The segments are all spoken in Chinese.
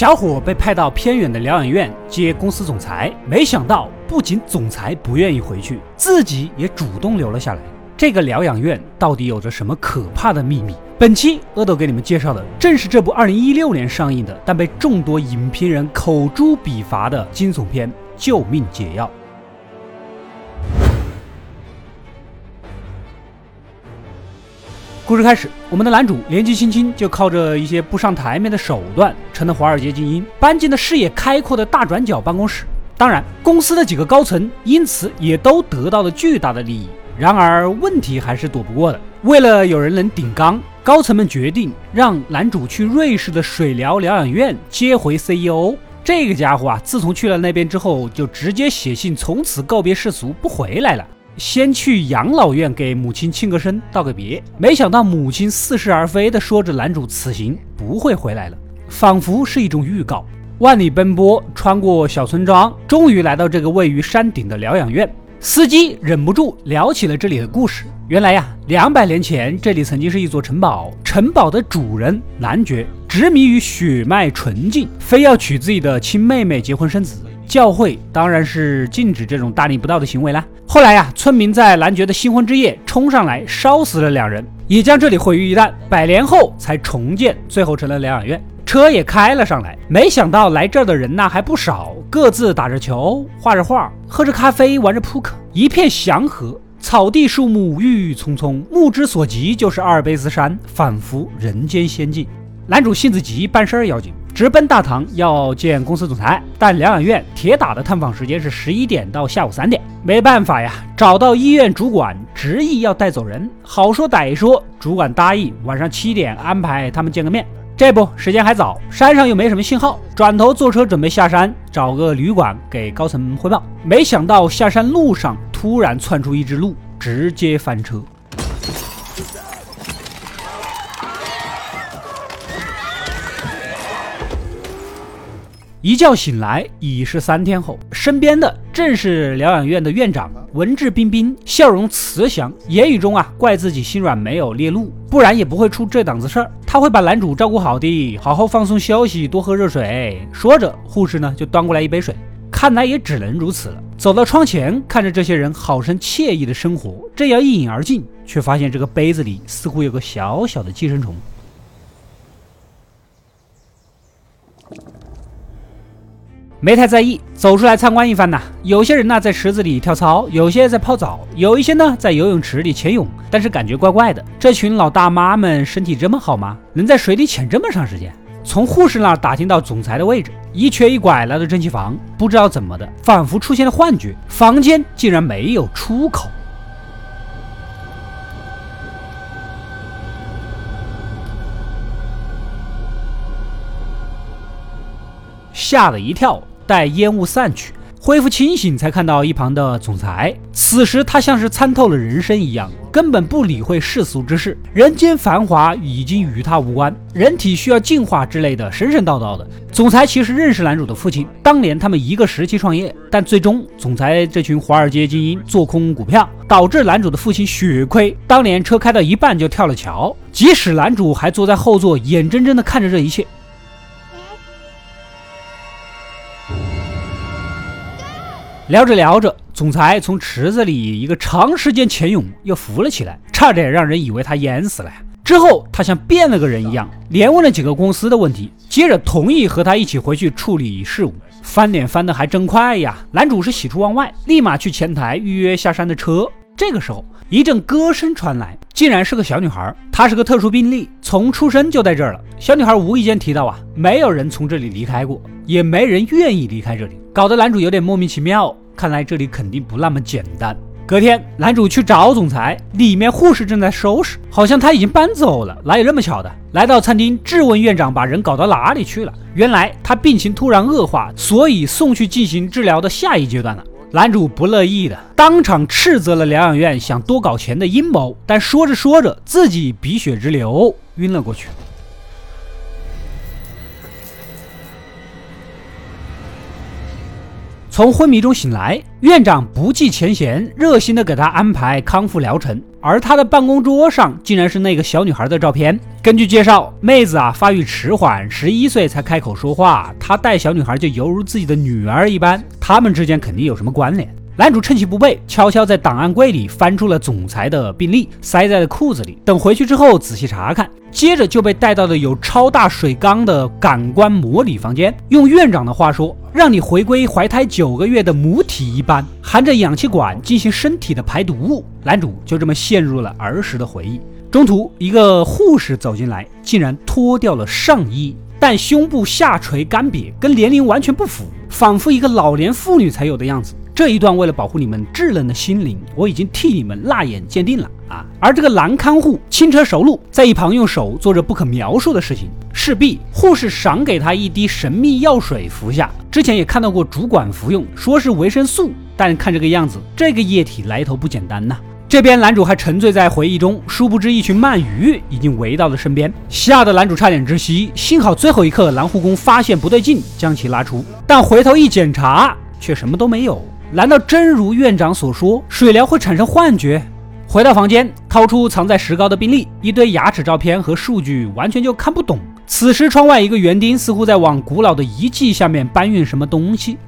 小伙被派到偏远的疗养院接公司总裁，没想到不仅总裁不愿意回去，自己也主动留了下来。这个疗养院到底有着什么可怕的秘密？本期阿斗给你们介绍的正是这部2016年上映的，但被众多影评人口诛笔伐的惊悚片《救命解药》。故事开始，我们的男主年纪轻轻就靠着一些不上台面的手段，成了华尔街精英，搬进了视野开阔的大转角办公室。当然，公司的几个高层因此也都得到了巨大的利益。然而，问题还是躲不过的。为了有人能顶缸，高层们决定让男主去瑞士的水疗疗养院接回 CEO。这个家伙啊，自从去了那边之后，就直接写信从此告别世俗，不回来了。先去养老院给母亲庆个生，道个别。没想到母亲似是而非的说着，男主此行不会回来了，仿佛是一种预告。万里奔波，穿过小村庄，终于来到这个位于山顶的疗养院。司机忍不住聊起了这里的故事。原来呀，两百年前这里曾经是一座城堡，城堡的主人男爵执迷于血脉纯净，非要娶自己的亲妹妹结婚生子。教会当然是禁止这种大逆不道的行为啦。后来呀，村民在男爵的新婚之夜冲上来烧死了两人，也将这里毁于一旦。百年后才重建，最后成了疗养院。车也开了上来，没想到来这儿的人呐还不少，各自打着球、画着画、喝着咖啡、玩着扑克，一片祥和。草地、树木郁郁葱葱，目之所及就是阿尔卑斯山，仿佛人间仙境。男主性子急，办事儿要紧。直奔大堂要见公司总裁，但疗养院铁打的探访时间是十一点到下午三点，没办法呀，找到医院主管执意要带走人，好说歹说，主管答应晚上七点安排他们见个面。这不，时间还早，山上又没什么信号，转头坐车准备下山找个旅馆给高层汇报，没想到下山路上突然窜出一只鹿，直接翻车。一觉醒来已是三天后，身边的正是疗养院的院长，文质彬彬，笑容慈祥，言语中啊怪自己心软没有猎鹿，不然也不会出这档子事儿。他会把男主照顾好的，好好放松休息，多喝热水。说着，护士呢就端过来一杯水，看来也只能如此了。走到窗前，看着这些人好生惬意的生活，正要一饮而尽，却发现这个杯子里似乎有个小小的寄生虫。没太在意，走出来参观一番呐。有些人呢在池子里跳操，有些在泡澡，有一些呢在游泳池里潜泳。但是感觉怪怪的，这群老大妈们身体这么好吗？能在水里潜这么长时间？从护士那儿打听到总裁的位置，一瘸一拐来到蒸汽房，不知道怎么的，仿佛出现了幻觉，房间竟然没有出口，吓了一跳。待烟雾散去，恢复清醒，才看到一旁的总裁。此时他像是参透了人生一样，根本不理会世俗之事，人间繁华已经与他无关。人体需要进化之类的，神神叨叨的。总裁其实认识男主的父亲，当年他们一个时期创业，但最终总裁这群华尔街精英做空股票，导致男主的父亲血亏。当年车开到一半就跳了桥，即使男主还坐在后座，眼睁睁地看着这一切。聊着聊着，总裁从池子里一个长时间潜泳又浮了起来，差点让人以为他淹死了。之后他像变了个人一样，连问了几个公司的问题，接着同意和他一起回去处理事务。翻脸翻得还真快呀！男主是喜出望外，立马去前台预约下山的车。这个时候，一阵歌声传来，竟然是个小女孩。她是个特殊病例，从出生就在这儿了。小女孩无意间提到啊，没有人从这里离开过，也没人愿意离开这里，搞得男主有点莫名其妙。看来这里肯定不那么简单。隔天，男主去找总裁，里面护士正在收拾，好像他已经搬走了。哪有这么巧的？来到餐厅，质问院长把人搞到哪里去了。原来他病情突然恶化，所以送去进行治疗的下一阶段了。男主不乐意的，当场斥责了疗养院想多搞钱的阴谋。但说着说着，自己鼻血直流，晕了过去。从昏迷中醒来，院长不计前嫌，热心的给他安排康复疗程。而他的办公桌上竟然是那个小女孩的照片。根据介绍，妹子啊发育迟缓，十一岁才开口说话。她带小女孩就犹如自己的女儿一般，他们之间肯定有什么关联。男主趁其不备，悄悄在档案柜里翻出了总裁的病历，塞在了裤子里。等回去之后仔细查看，接着就被带到了有超大水缸的感官模拟房间。用院长的话说，让你回归怀胎九个月的母体一般，含着氧气管进行身体的排毒物。男主就这么陷入了儿时的回忆。中途，一个护士走进来，竟然脱掉了上衣，但胸部下垂干瘪，跟年龄完全不符，仿佛一个老年妇女才有的样子。这一段为了保护你们稚嫩的心灵，我已经替你们辣眼鉴定了啊！而这个男看护轻车熟路，在一旁用手做着不可描述的事情。势必护士赏给他一滴神秘药水服下。之前也看到过主管服用，说是维生素，但看这个样子，这个液体来头不简单呐。这边男主还沉醉在回忆中，殊不知一群鳗鱼已经围到了身边，吓得男主差点窒息。幸好最后一刻，男护工发现不对劲，将其拉出，但回头一检查，却什么都没有。难道真如院长所说，水疗会产生幻觉？回到房间，掏出藏在石膏的病历，一堆牙齿照片和数据，完全就看不懂。此时，窗外一个园丁似乎在往古老的遗迹下面搬运什么东西。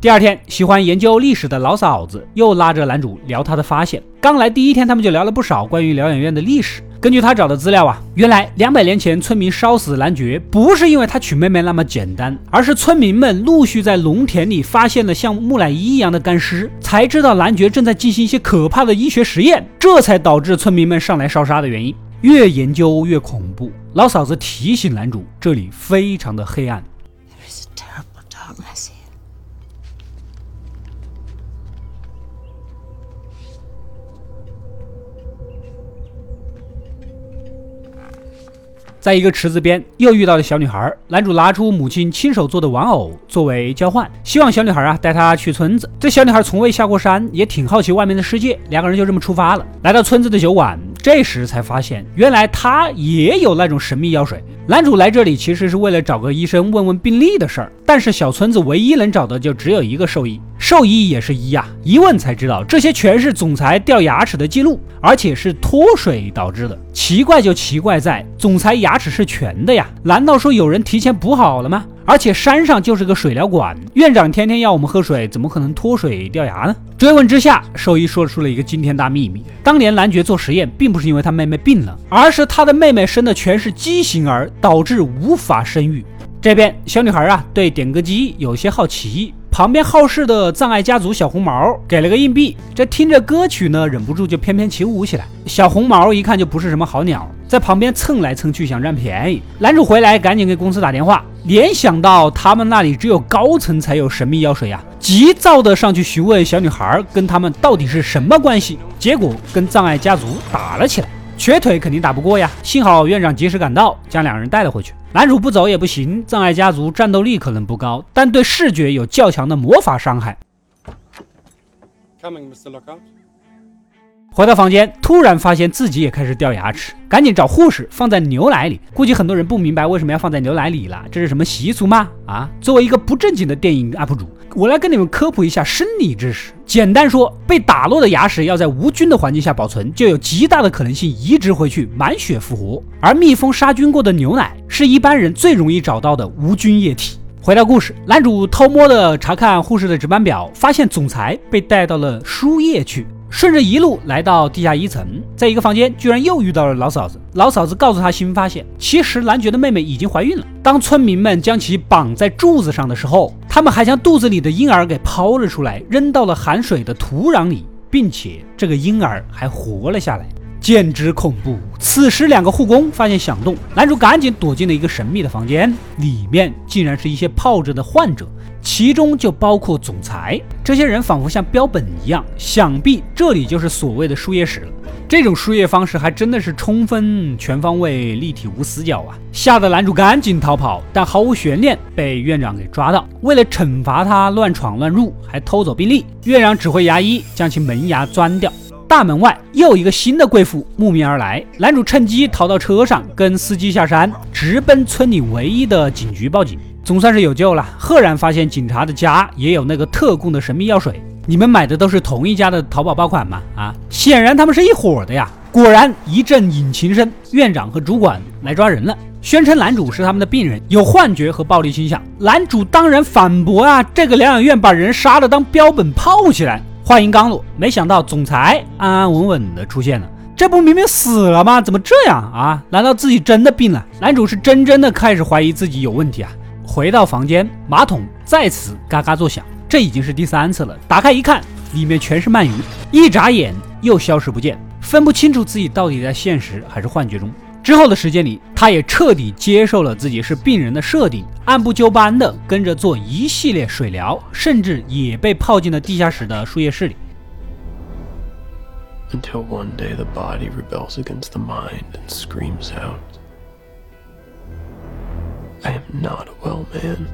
第二天，喜欢研究历史的老嫂子又拉着男主聊他的发现。刚来第一天，他们就聊了不少关于疗养院的历史。根据他找的资料啊，原来两百年前村民烧死男爵，不是因为他娶妹妹那么简单，而是村民们陆续在农田里发现了像木乃伊一样的干尸，才知道男爵正在进行一些可怕的医学实验，这才导致村民们上来烧杀的原因。越研究越恐怖。老嫂子提醒男主，这里非常的黑暗。在一个池子边，又遇到了小女孩。男主拿出母亲亲手做的玩偶作为交换，希望小女孩啊带他去村子。这小女孩从未下过山，也挺好奇外面的世界。两个人就这么出发了，来到村子的酒馆。这时才发现，原来他也有那种神秘药水。男主来这里其实是为了找个医生问问病历的事儿，但是小村子唯一能找的就只有一个兽医，兽医也是医呀，一问才知道这些全是总裁掉牙齿的记录，而且是脱水导致的。奇怪就奇怪在总裁牙齿是全的呀，难道说有人提前补好了吗？而且山上就是个水疗馆，院长天天要我们喝水，怎么可能脱水掉牙呢？追问之下，兽医说出了一个惊天大秘密：当年男爵做实验，并不是因为他妹妹病了，而是他的妹妹生的全是畸形儿，导致无法生育。这边小女孩啊，对点歌机有些好奇。旁边好事的葬爱家族小红毛给了个硬币，这听着歌曲呢，忍不住就翩翩起舞起来。小红毛一看就不是什么好鸟，在旁边蹭来蹭去想占便宜。男主回来赶紧给公司打电话，联想到他们那里只有高层才有神秘药水呀，急躁的上去询问小女孩跟他们到底是什么关系。结果跟葬爱家族打了起来。瘸腿肯定打不过呀，幸好院长及时赶到，将两人带了回去。男主不走也不行，葬爱家族战斗力可能不高，但对视觉有较强的魔法伤害 coming mr loco。回到房间，突然发现自己也开始掉牙齿，赶紧找护士放在牛奶里。估计很多人不明白为什么要放在牛奶里了，这是什么习俗吗？啊，作为一个不正经的电影 UP 主。我来跟你们科普一下生理知识。简单说，被打落的牙齿要在无菌的环境下保存，就有极大的可能性移植回去，满血复活。而密封杀菌过的牛奶是一般人最容易找到的无菌液体。回到故事，男主偷摸的查看护士的值班表，发现总裁被带到了输液去。顺着一路来到地下一层，在一个房间，居然又遇到了老嫂子。老嫂子告诉他新发现，其实男爵的妹妹已经怀孕了。当村民们将其绑在柱子上的时候，他们还将肚子里的婴儿给抛了出来，扔到了含水的土壤里，并且这个婴儿还活了下来，简直恐怖。此时，两个护工发现响动，男主赶紧躲进了一个神秘的房间，里面竟然是一些泡着的患者。其中就包括总裁，这些人仿佛像标本一样，想必这里就是所谓的输液室了。这种输液方式还真的是充分、全方位、立体无死角啊！吓得男主赶紧逃跑，但毫无悬念被院长给抓到。为了惩罚他乱闯乱入，还偷走病历，院长指挥牙医将其门牙钻掉。大门外又一个新的贵妇慕名而来，男主趁机逃到车上，跟司机下山，直奔村里唯一的警局报警，总算是有救了。赫然发现警察的家也有那个特供的神秘药水。你们买的都是同一家的淘宝爆款吗？啊，显然他们是一伙的呀。果然一阵引擎声，院长和主管来抓人了，宣称男主是他们的病人，有幻觉和暴力倾向。男主当然反驳啊，这个疗养院把人杀了当标本泡起来。话音刚落，没想到总裁安安稳稳的出现了。这不明明死了吗？怎么这样啊？难道自己真的病了？男主是真真的开始怀疑自己有问题啊。回到房间，马桶再次嘎嘎作响，这已经是第三次了。打开一看，里面全是鳗鱼，一眨眼又消失不见。分不清楚自己到底在现实还是幻觉中。之后的时间里，他也彻底接受了自己是病人的设定，按部就班的跟着做一系列水疗，甚至也被泡进了地下室的输液室里。Until one day the body rebels against the mind and screams out, "I am not a well man."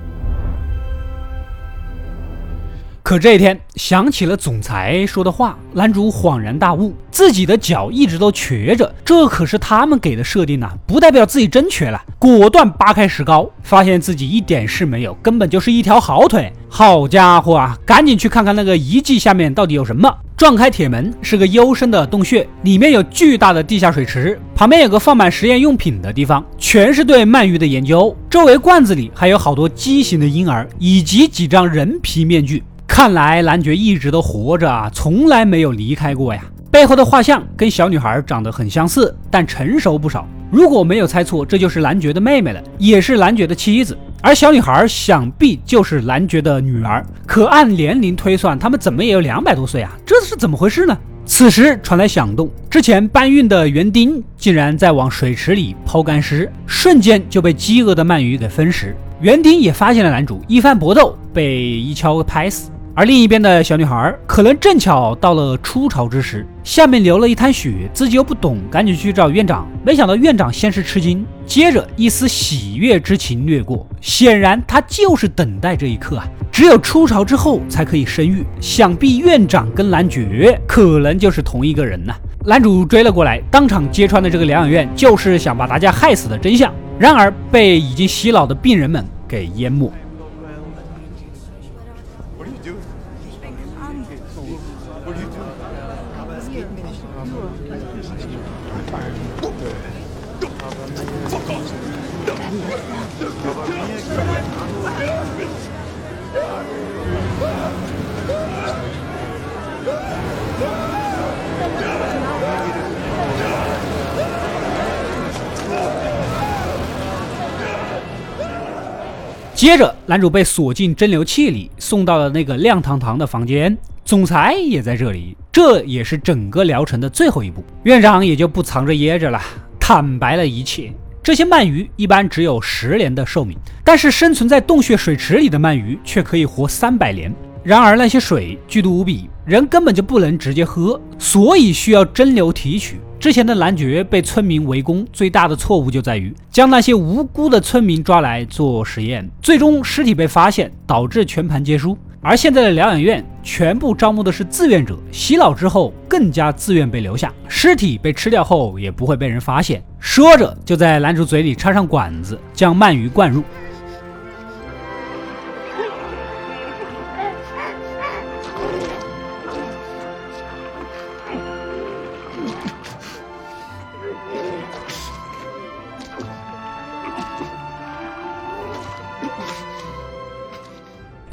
可这一天想起了总裁说的话，男主恍然大悟，自己的脚一直都瘸着，这可是他们给的设定呐，不代表自己真瘸了。果断扒开石膏，发现自己一点事没有，根本就是一条好腿。好家伙啊，赶紧去看看那个遗迹下面到底有什么。撞开铁门，是个幽深的洞穴，里面有巨大的地下水池，旁边有个放满实验用品的地方，全是对鳗鱼的研究。周围罐子里还有好多畸形的婴儿，以及几张人皮面具。看来男爵一直都活着啊，从来没有离开过呀。背后的画像跟小女孩长得很相似，但成熟不少。如果没有猜错，这就是男爵的妹妹了，也是男爵的妻子。而小女孩想必就是男爵的女儿。可按年龄推算，他们怎么也有两百多岁啊？这是怎么回事呢？此时传来响动，之前搬运的园丁竟然在往水池里抛干尸，瞬间就被饥饿的鳗鱼给分食。园丁也发现了男主，一番搏斗被一锹拍死。而另一边的小女孩可能正巧到了初潮之时，下面流了一滩血，自己又不懂，赶紧去找院长。没想到院长先是吃惊，接着一丝喜悦之情掠过，显然他就是等待这一刻啊！只有初潮之后才可以生育，想必院长跟男爵可能就是同一个人呐。男主追了过来，当场揭穿了这个疗养院就是想把大家害死的真相，然而被已经洗脑的病人们给淹没。接着，男主被锁进蒸馏器里，送到了那个亮堂堂的房间。总裁也在这里，这也是整个疗程的最后一步。院长也就不藏着掖着了，坦白了一切。这些鳗鱼一般只有十年的寿命，但是生存在洞穴水池里的鳗鱼却可以活三百年。然而那些水剧毒无比，人根本就不能直接喝，所以需要蒸馏提取。之前的男爵被村民围攻，最大的错误就在于将那些无辜的村民抓来做实验，最终尸体被发现，导致全盘皆输。而现在的疗养院全部招募的是志愿者，洗脑之后更加自愿被留下，尸体被吃掉后也不会被人发现。说着，就在男主嘴里插上管子，将鳗鱼灌入。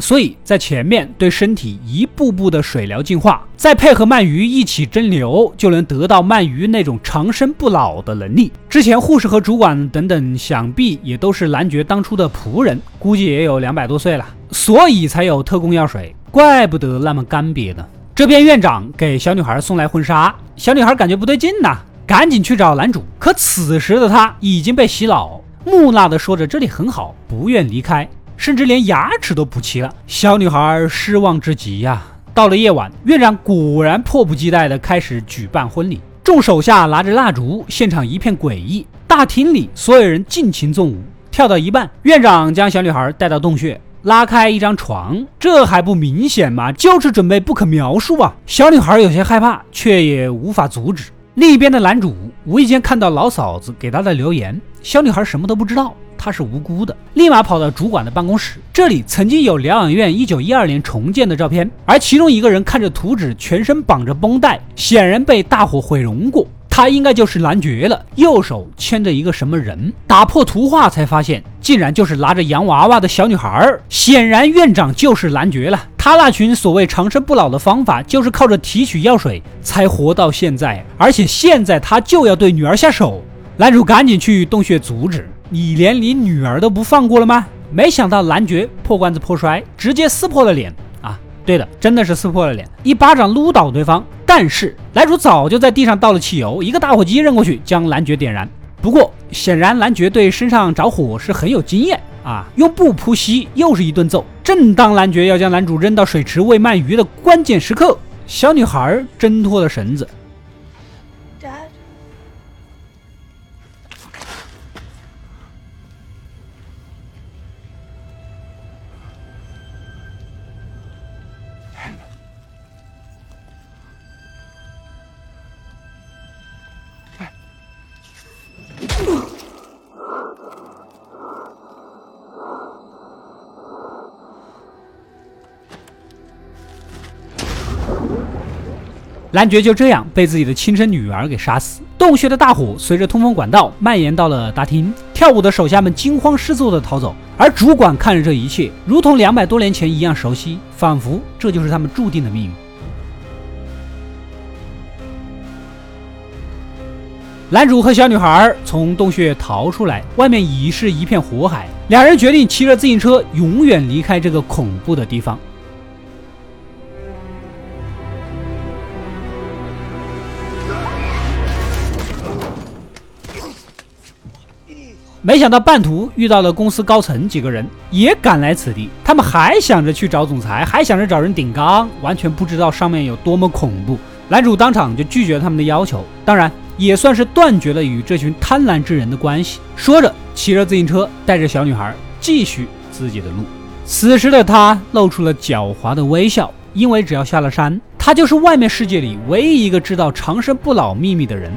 所以在前面对身体一步步的水疗净化，再配合鳗鱼一起蒸馏，就能得到鳗鱼那种长生不老的能力。之前护士和主管等等，想必也都是男爵当初的仆人，估计也有两百多岁了，所以才有特供药水，怪不得那么干瘪呢。这边院长给小女孩送来婚纱，小女孩感觉不对劲呐，赶紧去找男主。可此时的他已经被洗脑，木讷的说着这里很好，不愿离开。甚至连牙齿都补齐了，小女孩失望至极呀。到了夜晚，院长果然迫不及待地开始举办婚礼，众手下拿着蜡烛，现场一片诡异。大厅里所有人尽情纵舞，跳到一半，院长将小女孩带到洞穴，拉开一张床，这还不明显吗？就是准备不可描述啊！小女孩有些害怕，却也无法阻止。另一边的男主无意间看到老嫂子给他的留言，小女孩什么都不知道，他是无辜的，立马跑到主管的办公室。这里曾经有疗养院一九一二年重建的照片，而其中一个人看着图纸，全身绑着绷带，显然被大火毁容过。他应该就是男爵了，右手牵着一个什么人？打破图画才发现，竟然就是拿着洋娃娃的小女孩。显然院长就是男爵了。他那群所谓长生不老的方法，就是靠着提取药水才活到现在。而且现在他就要对女儿下手，男主赶紧去洞穴阻止。你连你女儿都不放过了吗？没想到男爵破罐子破摔，直接撕破了脸啊！对的，真的是撕破了脸，一巴掌撸倒对方。但是男主早就在地上倒了汽油，一个打火机扔过去，将男爵点燃。不过显然男爵对身上着火是很有经验啊，用布扑熄，又是一顿揍。正当男爵要将男主扔到水池喂鳗鱼的关键时刻，小女孩挣脱了绳子。男爵就这样被自己的亲生女儿给杀死。洞穴的大火随着通风管道蔓延到了大厅，跳舞的手下们惊慌失措地逃走，而主管看着这一切，如同两百多年前一样熟悉，仿佛这就是他们注定的命运。男主和小女孩从洞穴逃出来，外面已是一片火海，两人决定骑着自行车永远离开这个恐怖的地方。没想到半途遇到了公司高层几个人，也赶来此地。他们还想着去找总裁，还想着找人顶缸，完全不知道上面有多么恐怖。男主当场就拒绝了他们的要求，当然也算是断绝了与这群贪婪之人的关系。说着，骑着自行车带着小女孩继续自己的路。此时的他露出了狡猾的微笑，因为只要下了山，他就是外面世界里唯一一个知道长生不老秘密的人。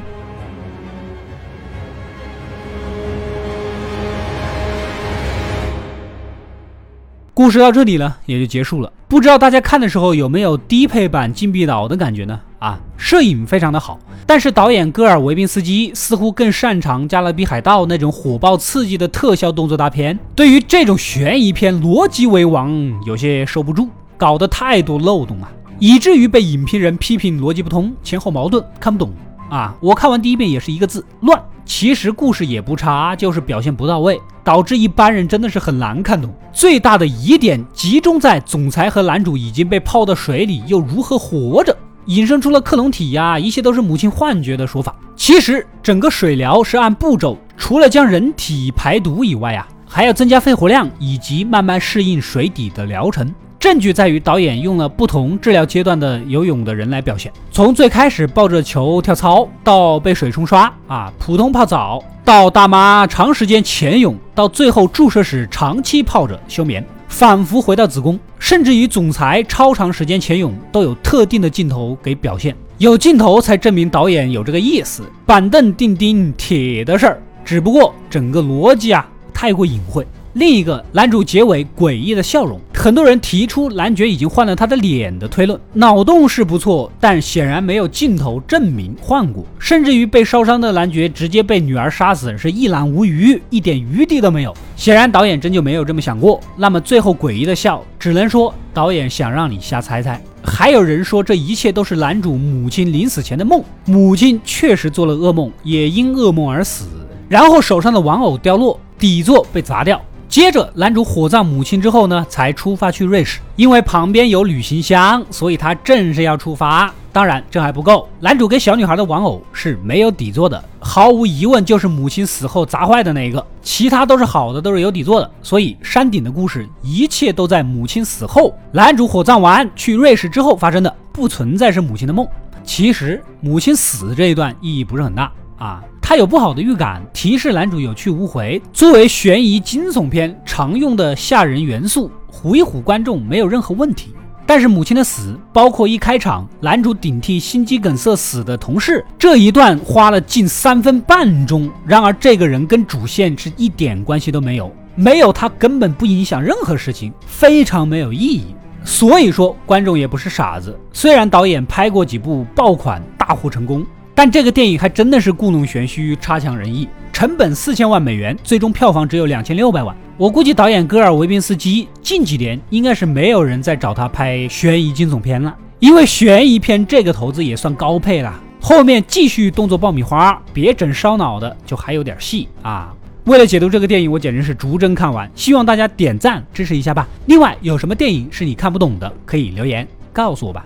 故事到这里呢，也就结束了。不知道大家看的时候有没有低配版《禁闭岛》的感觉呢？啊，摄影非常的好，但是导演戈尔维宾斯基似乎更擅长《加勒比海盗》那种火爆刺激的特效动作大片。对于这种悬疑片，逻辑为王，有些收不住，搞得太多漏洞啊，以至于被影评人批评逻辑不通、前后矛盾、看不懂。啊，我看完第一遍也是一个字乱。其实故事也不差，就是表现不到位，导致一般人真的是很难看懂。最大的疑点集中在总裁和男主已经被泡到水里，又如何活着，引申出了克隆体呀，一切都是母亲幻觉的说法。其实整个水疗是按步骤，除了将人体排毒以外啊，还要增加肺活量以及慢慢适应水底的疗程。证据在于导演用了不同治疗阶段的游泳的人来表现，从最开始抱着球跳操，到被水冲刷啊，普通泡澡，到大妈长时间潜泳，到最后注射时长期泡着休眠，反复回到子宫，甚至于总裁超长时间潜泳都有特定的镜头给表现，有镜头才证明导演有这个意思。板凳钉钉铁的事儿，只不过整个逻辑啊太过隐晦。另一个男主结尾诡异的笑容，很多人提出男爵已经换了他的脸的推论，脑洞是不错，但显然没有镜头证明换过，甚至于被烧伤的男爵直接被女儿杀死，是一览无余，一点余地都没有。显然导演真就没有这么想过。那么最后诡异的笑，只能说导演想让你瞎猜猜。还有人说这一切都是男主母亲临死前的梦，母亲确实做了噩梦，也因噩梦而死，然后手上的玩偶掉落，底座被砸掉。接着，男主火葬母亲之后呢，才出发去瑞士。因为旁边有旅行箱，所以他正是要出发。当然，这还不够。男主给小女孩的玩偶是没有底座的，毫无疑问就是母亲死后砸坏的那一个。其他都是好的，都是有底座的。所以，山顶的故事一切都在母亲死后，男主火葬完去瑞士之后发生的，不存在是母亲的梦。其实，母亲死这一段意义不是很大啊。他有不好的预感，提示男主有去无回。作为悬疑惊悚片常用的吓人元素，唬一唬观众没有任何问题。但是母亲的死，包括一开场男主顶替心肌梗塞死的同事这一段，花了近三分半钟。然而这个人跟主线是一点关系都没有，没有他根本不影响任何事情，非常没有意义。所以说观众也不是傻子，虽然导演拍过几部爆款大获成功，但这个电影还真的是故弄玄虚，差强人意。成本四千万美元，最终票房只有两千六百万。我估计导演戈尔维宾斯基近几年应该是没有人再找他拍悬疑惊悚片了，因为悬疑片这个投资也算高配了。后面继续动作爆米花，别整烧脑的，就还有点戏啊。为了解读这个电影，我简直是逐帧看完，希望大家点赞支持一下吧。另外，有什么电影是你看不懂的，可以留言告诉我吧。